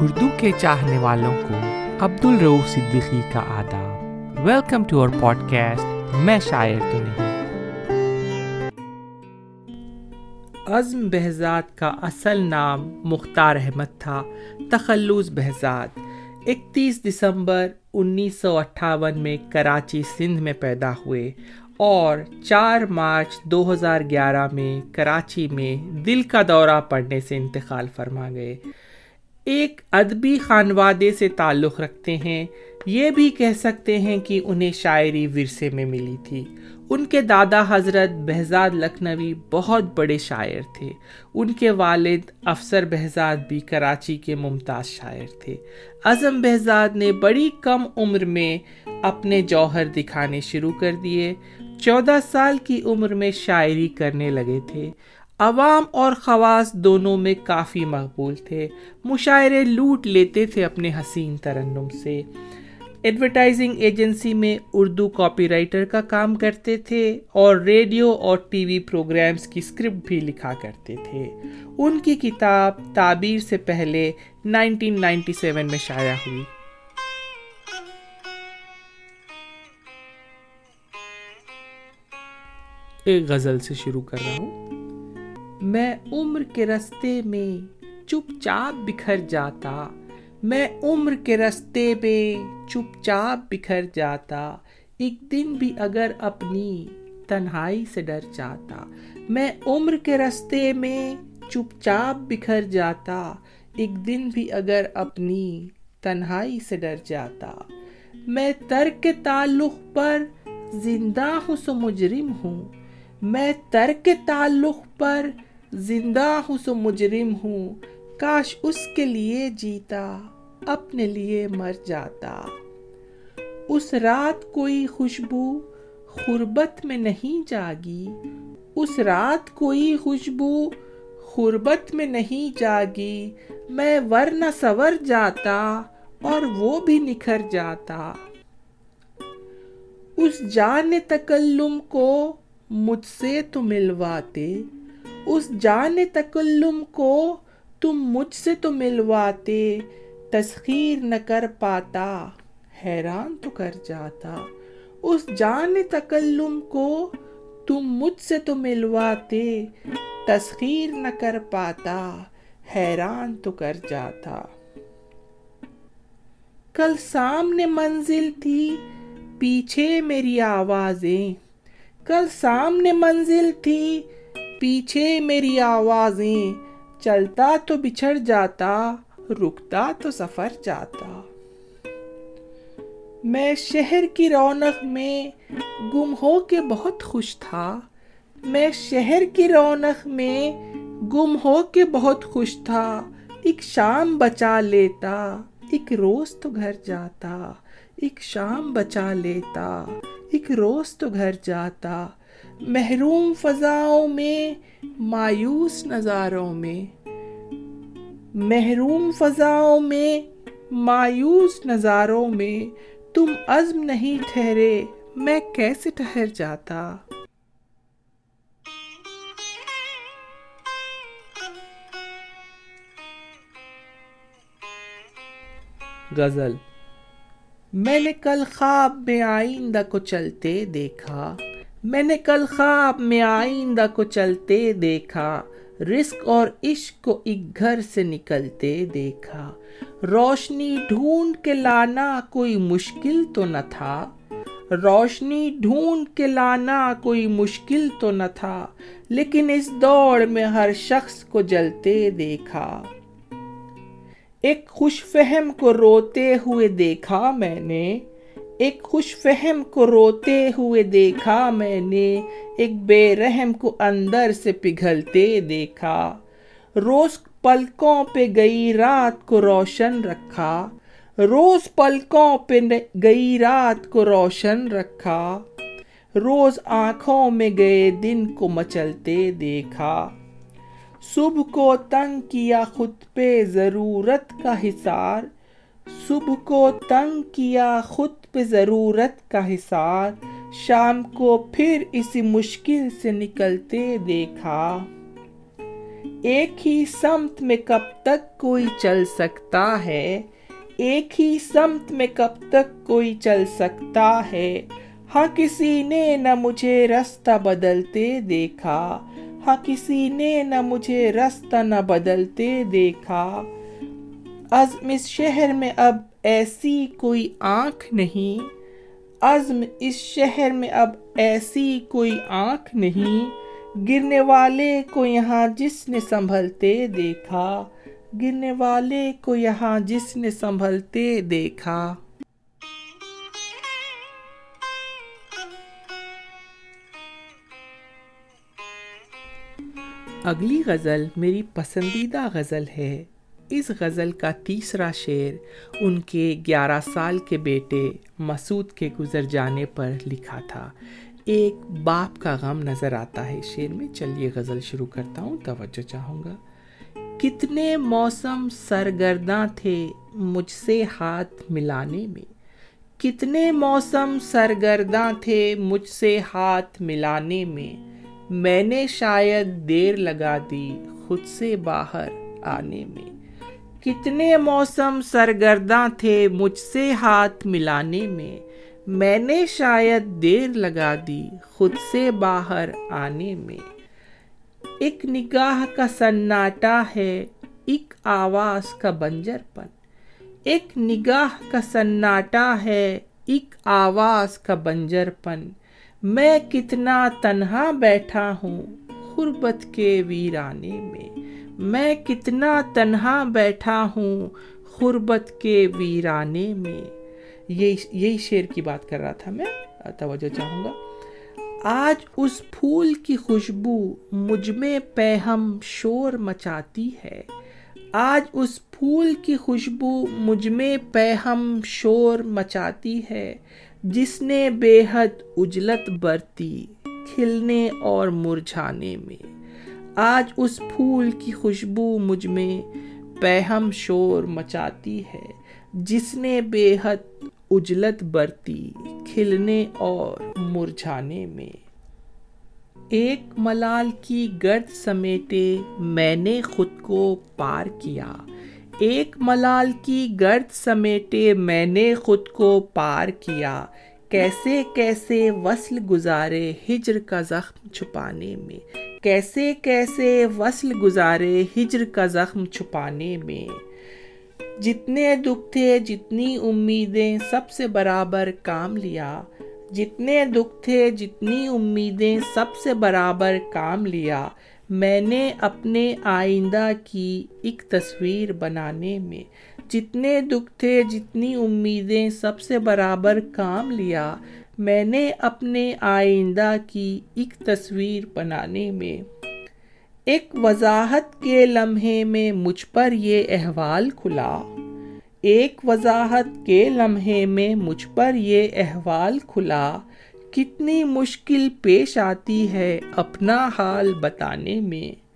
اردو کے چاہنے والوں کو عبد الروف صدیقی کا آداب۔ Welcome to our podcast میں شاعر تو نہیں۔ عزم بہزاد کا اصل نام مختار احمد تھا، تخلص بہزاد۔ اکتیس دسمبر انیس سو اٹھاون میں کراچی سندھ میں پیدا ہوئے اور چار مارچ دو ہزار گیارہ میں کراچی میں دل کا دورہ پڑنے سے انتقال فرما گئے۔ ایک ادبی خانوادے سے تعلق رکھتے ہیں۔ یہ بھی کہہ سکتے ہیں کہ انہیں شاعری ورثے میں ملی تھی۔ ان کے دادا حضرت بہزاد لکھنوی بہت بڑے شاعر تھے۔ ان کے والد افسر بہزاد بھی کراچی کے ممتاز شاعر تھے۔ اعظم بہزاد نے بڑی کم عمر میں اپنے جوہر دکھانے شروع کر دیے۔ چودہ سال کی عمر میں شاعری کرنے لگے تھے۔ عوام اور خواص دونوں میں کافی مقبول تھے۔ مشاعرے لوٹ لیتے تھے اپنے حسین ترنم سے۔ ایڈورٹائزنگ ایجنسی میں اردو کاپی رائٹر کا کام کرتے تھے اور ریڈیو اور ٹی وی پروگرامز کی اسکرپٹ بھی لکھا کرتے تھے۔ ان کی کتاب تعبیر سے پہلے نائنٹین نائنٹی سیون میں شائع ہوئی۔ ایک غزل سے شروع کر رہا ہوں۔ میں عمر کے رستے میں چپ چاپ بکھر جاتا، میں عمر کے رستے میں چپ چاپ بکھر جاتا، ایک دن بھی اگر اپنی تنہائی سے ڈر جاتا، میں عمر کے رستے میں چپ چاپ بکھر جاتا، ایک دن بھی اگر اپنی تنہائی سے ڈر جاتا۔ میں ترک تعلق پر زندہ ہوں، سو مجرم ہوں۔ میں ترک تعلق پر زندہ ہوں سو مجرم ہوں۔ کاش اس کے لیے جیتا، اپنے لیے مر جاتا۔ اس رات کوئی خوشبو خربت میں نہیں جاگی۔ اس رات کوئی خوشبو خربت میں نہیں جاگی۔ میں ورنہ سور جاتا اور وہ بھی نکھر جاتا۔ اس جان تکلم کو مجھ سے تو ملواتے۔ اس جان تکلم کو تم مجھ سے تو ملواتے، تسخیر نہ کر پاتا، حیران تو کر جاتا۔ اس جان تکلم کو تم مجھ سے تو ملواتے، تسخیر نہ کر پاتا، حیران تو کر جاتا۔ کل سامنے منزل تھی، پیچھے میری آوازیں۔ کل سامنے منزل تھی پیچھے میری آوازیں، چلتا تو بچھڑ جاتا، رکتا تو سفر جاتا۔ میں شہر کی رونق میں گم ہو کے بہت خوش تھا۔ میں شہر کی رونق میں گم ہو کے بہت خوش تھا۔ ایک شام بچا لیتا، ایک روز تو گھر جاتا۔ ایک شام بچا لیتا، ایک روز تو گھر جاتا۔ محروم فضاؤں میں، مایوس نظاروں میں۔ محروم فضاؤں میں، مایوس نظاروں میں۔ تم عزم نہیں ٹھہرے، میں کیسے ٹھہر جاتا؟ غزل۔ میں نے کل خواب میں آئندہ کو چلتے دیکھا۔ میں نے کل خواب میں آئندہ کو چلتے دیکھا، رزق اور عشق کو ایک گھر سے نکلتے دیکھا۔ روشنی ڈھونڈ کے لانا کوئی مشکل تو نہ تھا۔ روشنی ڈھونڈ کے لانا کوئی مشکل تو نہ تھا، لیکن اس دوڑ میں ہر شخص کو جلتے دیکھا۔ ایک خوش فہم کو روتے ہوئے دیکھا میں نے۔ ایک خوش فہم کو روتے ہوئے دیکھا میں نے، ایک بے رحم کو اندر سے پگھلتے دیکھا۔ روز پلکوں پہ گئی رات کو روشن رکھا۔ روز پلکوں پہ گئی رات کو روشن رکھا۔ روز آنکھوں میں گئے دن کو مچلتے دیکھا۔ صبح کو تنگ کیا خود پہ ضرورت کا حصار۔ صبح کو تنگ کیا خود پہ ضرورت کا حصار، شام کو پھر اسی مشکل سے نکلتے دیکھا۔ ایک ہی سمت میں کب تک کوئی چل سکتا ہے؟ ایک ہی سمت میں کب تک کوئی چل سکتا ہے؟ ہاں کسی نے نہ مجھے رستہ بدلتے دیکھا۔ ہاں کسی نے نہ مجھے رستہ نہ بدلتے دیکھا۔ عزم اس شہر میں اب ایسی کوئی آنکھ نہیں عزم اس شہر میں اب ایسی کوئی آنکھ نہیں۔ گرنے والے کو یہاں جس نے سنبھلتے دیکھا، گرنے والے کو یہاں جس نے سنبھلتے دیکھا۔ اگلی غزل میری پسندیدہ غزل ہے۔ اس غزل کا تیسرا شعر ان کے گیارہ سال کے بیٹے مسعود کے گزر جانے پر لکھا تھا۔ ایک باپ کا غم نظر آتا ہے شعر میں۔ چلیے غزل شروع کرتا ہوں، توجہ چاہوں گا۔ کتنے موسم سرگرداں تھے مجھ سے ہاتھ ملانے میں۔ کتنے موسم سرگرداں تھے مجھ سے ہاتھ ملانے میں۔ میں نے شاید دیر لگا دی خود سے باہر آنے میں۔ کتنے موسم سرگرداں تھے مجھ سے ہاتھ ملانے میں میں نے شاید دیر لگا دی خود سے باہر آنے میں۔ ایک نگاہ کا سناٹا ہے، ایک آواز کا بنجر پن۔ ایک نگاہ کا سناٹا ہے، ایک آواز کا بنجر پن۔ میں کتنا تنہا بیٹھا ہوں غربت کے ویرانے میں۔ میں کتنا تنہا بیٹھا ہوں غربت کے ویرانے میں۔ یہی شعر کی بات کر رہا تھا میں، توجہ چاہوں گا۔ آج اس پھول کی خوشبو مجھ میں پہم شور مچاتی ہے۔ آج اس پھول کی خوشبو مجھ میں پہم شور مچاتی ہے۔ جس نے بے حد اجلت برتی کھلنے اور مرجھانے میں۔ آج اس پھول کی خوشبو مجھ میں پہم شور مچاتی ہے، جس نے بے حد اجلت برتی کھلنے اور مرجھانے میں۔ ایک ملال کی گرد سمیٹے میں نے خود کو پار کیا۔ ایک ملال کی گرد سمیٹے میں نے خود کو پار کیا۔ کیسے کیسے وصل گزارے ہجر کا زخم چھپانے میں؟ کیسے کیسے وصل گزارے ہجر کا زخم چھپانے میں؟ جتنے دکھ تھے، جتنی امیدیں سب سے برابر کام لیا۔ جتنے دکھ تھے، جتنی امیدیں سب سے برابر کام لیا۔ میں نے اپنے آئندہ کی ایک تصویر بنانے میں۔ جتنے دکھ تھے، جتنی امیدیں سب سے برابر کام لیا۔ میں نے اپنے آئندہ کی ایک تصویر بنانے میں۔ ایک وضاحت کے لمحے میں مجھ پر یہ احوال کھلا۔ ایک وضاحت کے لمحے میں مجھ پر یہ احوال کھلا۔ کتنی مشکل پیش آتی ہے اپنا حال بتانے میں۔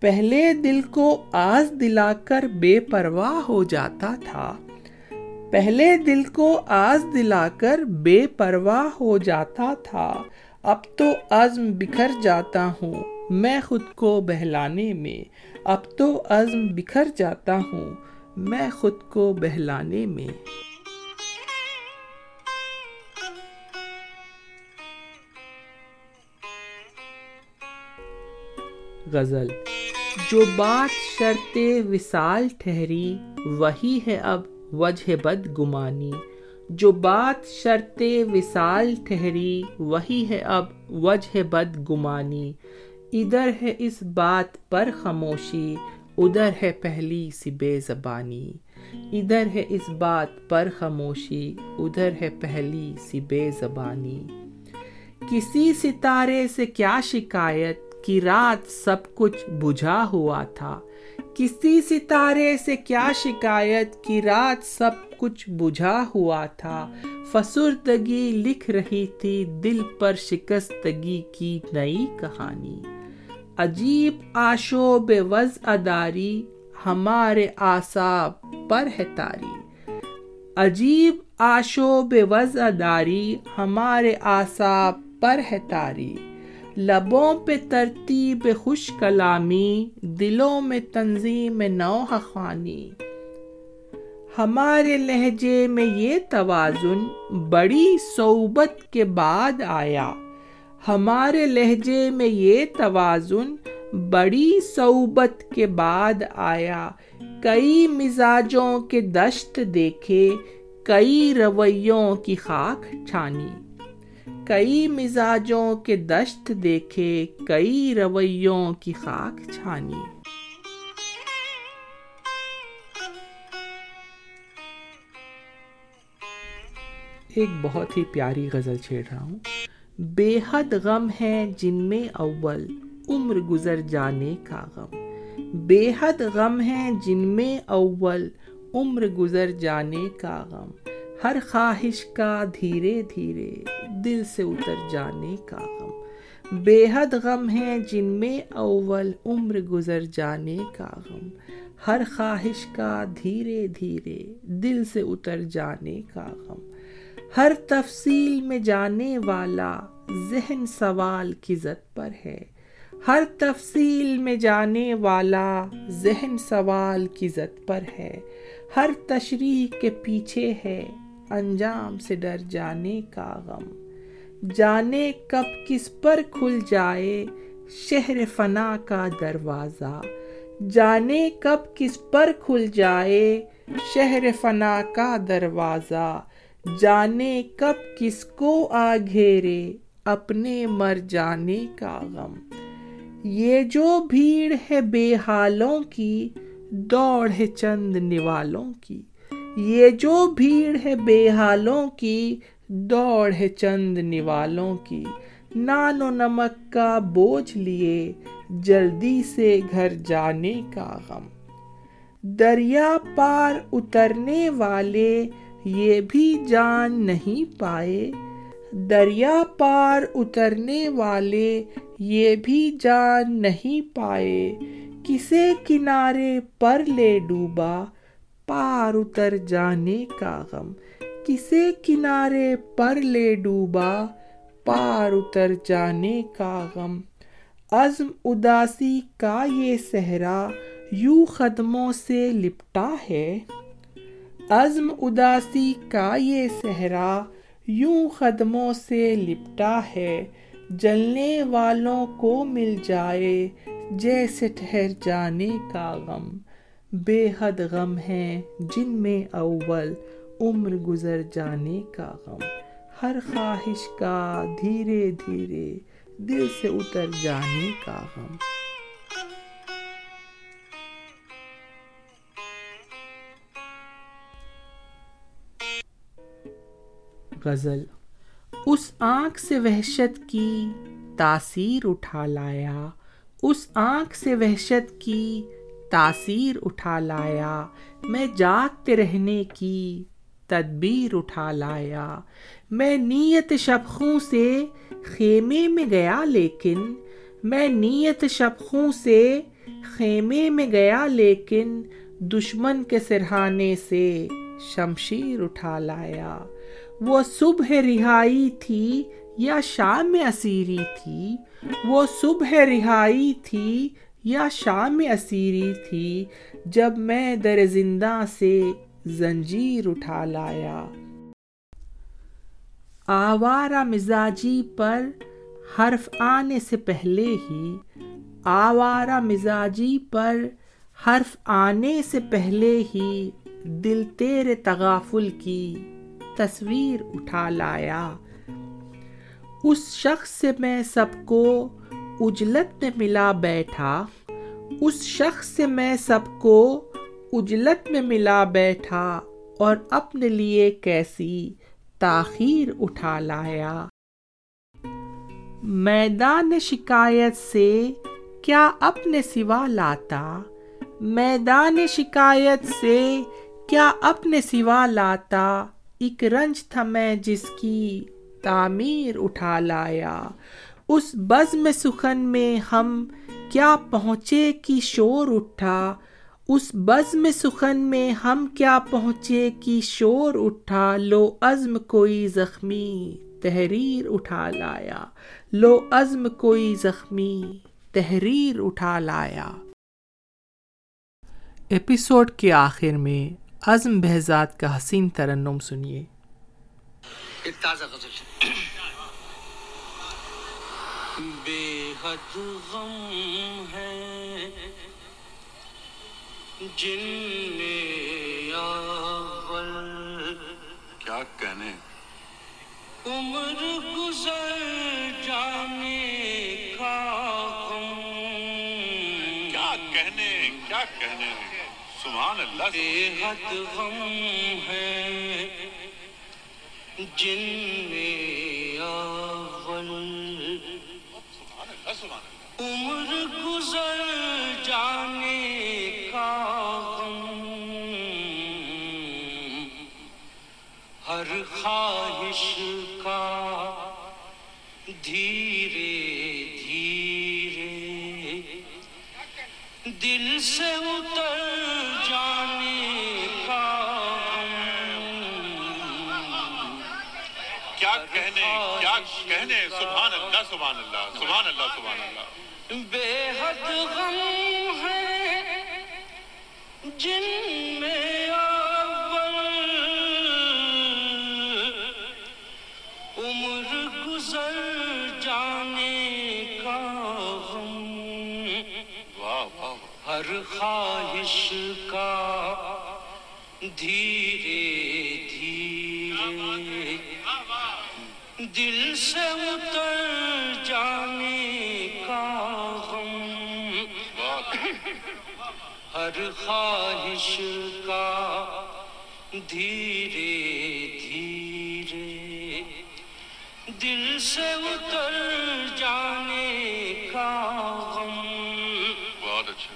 پہلے دل کو آز دلا کر بے پرواہ ہو جاتا تھا۔ پہلے دل کو آز دلا کر بے پرواہ ہو جاتا تھا۔ اب تو عزم بکھر جاتا ہوں میں خود کو بہلانے میں۔ اب تو عزم بکھر جاتا ہوں میں خود کو بہلانے میں۔ غزل جو بات شرط وصال ٹھہری، وہی ہے اب وجہ بد گمانی جو بات شرط وصال ٹھہری، وہی ہے اب وجہ بد گمانی ادھر ہے اس بات پر خاموشی، ادھر ہے پہلی سی بے زبانی۔ ادھر ہے اس بات پر خاموشی، ادھر ہے پہلی سی بے زبانی۔ کسی ستارے سے کیا شکایت؟ کی رات سب کچھ بجھا ہوا تھا۔ کسی ستارے سے کیا شکایت کی رات سب کچھ بجھا ہوا تھا۔ فسردگی لکھ رہی تھی، دل پر شکستگی کی نئی کہانی۔ عجیب آشوب وز اداری، ہمارے آساب پر ہے تاری۔ عجیب آشوب وز اداری، ہمارے آساب پر ہے تاری۔ لبوں پہ ترتیب خوش کلامی، دلوں میں تنظیم نوح خوانی۔ ہمارے لہجے میں یہ توازن بڑی صوبت کے بعد آیا۔ ہمارے لہجے میں یہ توازن بڑی صوبت کے بعد آیا۔ کئی مزاجوں کے دشت دیکھے، کئی رویوں کی خاک چھانی۔ کئی مزاجوں کے دشت دیکھے، کئی رویوں کی خاک چھانی۔ ایک بہت ہی پیاری غزل چھیڑ رہا ہوں۔ بے حد غم ہے جن میں اول، عمر گزر جانے کا غم۔ بے حد غم ہے جن میں اول، عمر گزر جانے کا غم۔ ہر خواہش کا دھیرے دھیرے دل سے اتر جانے کا غم۔ بے حد غم ہے جن میں اول عمر گزر جانے کا غم۔ ہر خواہش کا دھیرے دھیرے دل سے اتر جانے کا غم۔ ہر تفصیل میں جانے والا ذہن سوال کی زد پر ہے۔ ہر تفصیل میں جانے والا ذہن سوال کی زد پر ہے۔ ہر تشریح کے پیچھے ہے انجام سے ڈر جانے کا غم۔ جانے کب کس پر کھل جائے، شہر فنا کا دروازہ۔ جانے کب کس پر کھل جائے، شہر فنا کا دروازہ۔ جانے کب کس کو آ گھیرے، اپنے مر جانے کا غم۔ یہ جو بھیڑ ہے بے حالوں کی، دوڑ ہے چند نوالوں کی۔ یہ جو بھیڑ ہے بے حالوں کی، دوڑ ہے چند نوالوں کی۔ نان و نمک کا بوجھ لیے جلدی سے گھر جانے کا غم۔ دریا پار اترنے والے یہ بھی جان نہیں پائے۔ دریا پار اترنے والے یہ بھی جان نہیں پائے۔ کسے کنارے پر لے ڈوبا پار اتر جانے کا غم۔ کسے کنارے پر لے ڈوبا پار اتر جانے کا غم۔ عزم اداسی کا یہ صحرا یوں قدموں سے لپٹا ہے۔ عزم اداسی کا یہ صحرا یوں قدموں سے لپٹا ہے۔ جلنے والوں کو مل جائے جیسے ٹھہر جانے کا غم۔ بے حد غم ہے جن میں اول عمر گزر جانے کا غم۔ ہر خواہش کا دھیرے دھیرے دل سے اتر جانے کا غم۔ غزل۔ اس آنکھ سے وحشت کی تاثیر اٹھا لایا۔ اس آنکھ سے وحشت کی تاثیر اٹھا لایا، میں جاگتے رہنے کی تدبیر اٹھا لایا۔ میں نیت شبخوں سے خیمے میں گیا، لیکن میں نیت شبخوں سے خیمے میں گیا، لیکن دشمن کے سرہانے سے شمشیر اٹھا لایا۔ وہ صبح رہائی تھی یا شام اسیری تھی؟ وہ صبح رہائی تھی یا شام اسیری تھی جب میں در زندہ سے زنجیر اٹھا لایا۔ آوارہ مزاجی پر حرف آنے سے پہلے ہی آوارہ مزاجی پر حرف آنے سے پہلے ہی دل تیرے تغافل کی تصویر اٹھا لایا۔ اس شخص سے میں سب کو اجلت میں ملا بیٹھا، اس شخص سے میں سب کو اجلت میں ملا بیٹھا اور اپنے لیے کیسی تاخیر اٹھا لایا۔ میدان شکایت سے کیا اپنے سوا لاتا؟ میدان شکایت سے کیا اپنے سوا لاتا؟ ایک رنج تھا میں جس کی تعمیر اٹھا لایا۔ اس بزم سخن میں ہم کیا پہنچے کی شور اٹھا؟ اس بزم سخن میں ہم کیا پہنچے کی شور اٹھا؟ لو عزم کوئی زخمی تحریر اٹھا لایا۔ لو عزم کوئی زخمی تحریر اٹھا لایا۔ ایپیسوڈ کے آخر میں عزم بہزاد کا حسین ترنم سنیے۔ ایک تازہ غزل۔ بے حد غم ہے۔ جن میں اول کیا کہنے؟ عمر گزر جانے کا غم۔ کیا کہنے؟ کیا کہنے؟ سبحان اللہ۔ بے حد غم ہے۔ جن میں گزر جانے کا غم۔ ہر خواہش کا دھیرے دھیرے دل سے اتر اللہ سبحان اللہ سبحان اللہ سبحان اللہ۔ بے حد غم ہے جن میں اول عمر گزر جانے کا غم۔ ہر خواہش کا دھیرے دل سے اتر جانے کا غم۔ ہر خواہش کا دھیرے دھیرے۔ دل سے اتر جانے کا غم۔ بہت اچھا۔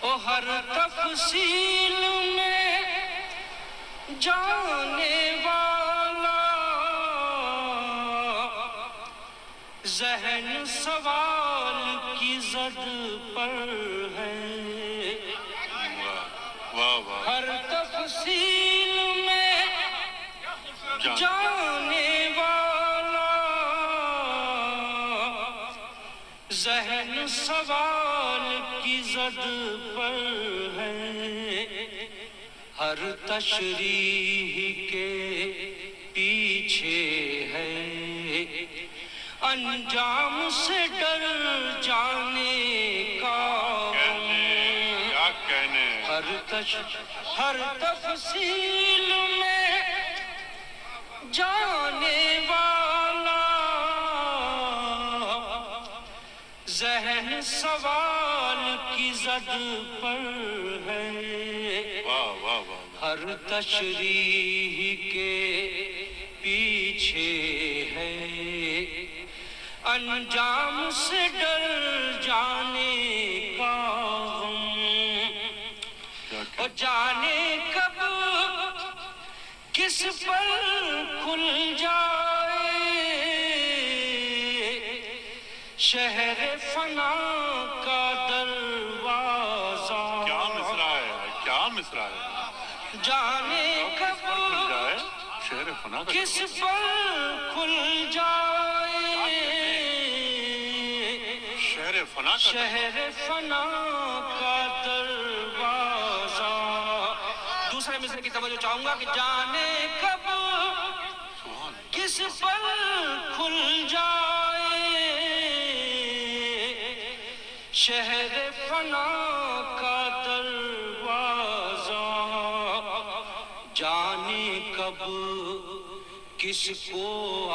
او ہر تفصیل میں جانے والا ذہن سوال کی زد پر ہے۔ ہر تفصیل میں جان۔ جانے والا ذہن سوال کی زد پر ہے۔ ہر تشریح انجام سے ڈر جانے کا ہر تش ہر تفصیل میں جانے والا ذہن سوال کی زد پر ہے۔ ہر تشریح کے پیچھے ہے۔ انجام سے ڈر جانے کا غم۔ کیا او جانے کب کس پر کھل جائے۔ شہر فنا کا دروازہ۔ کیا مصرا ہے کیا مصرا ہے؟ جانے کب شہر فنا کس۔ پر کھل جائے۔ شہر فنا کا دروازہ۔ دوسرے مصرے کی توجہ چاہوں گا کہ جانے کب، کس پر کھل جائے شہر فنا کا دروازہ، جانے کب، کس کو آ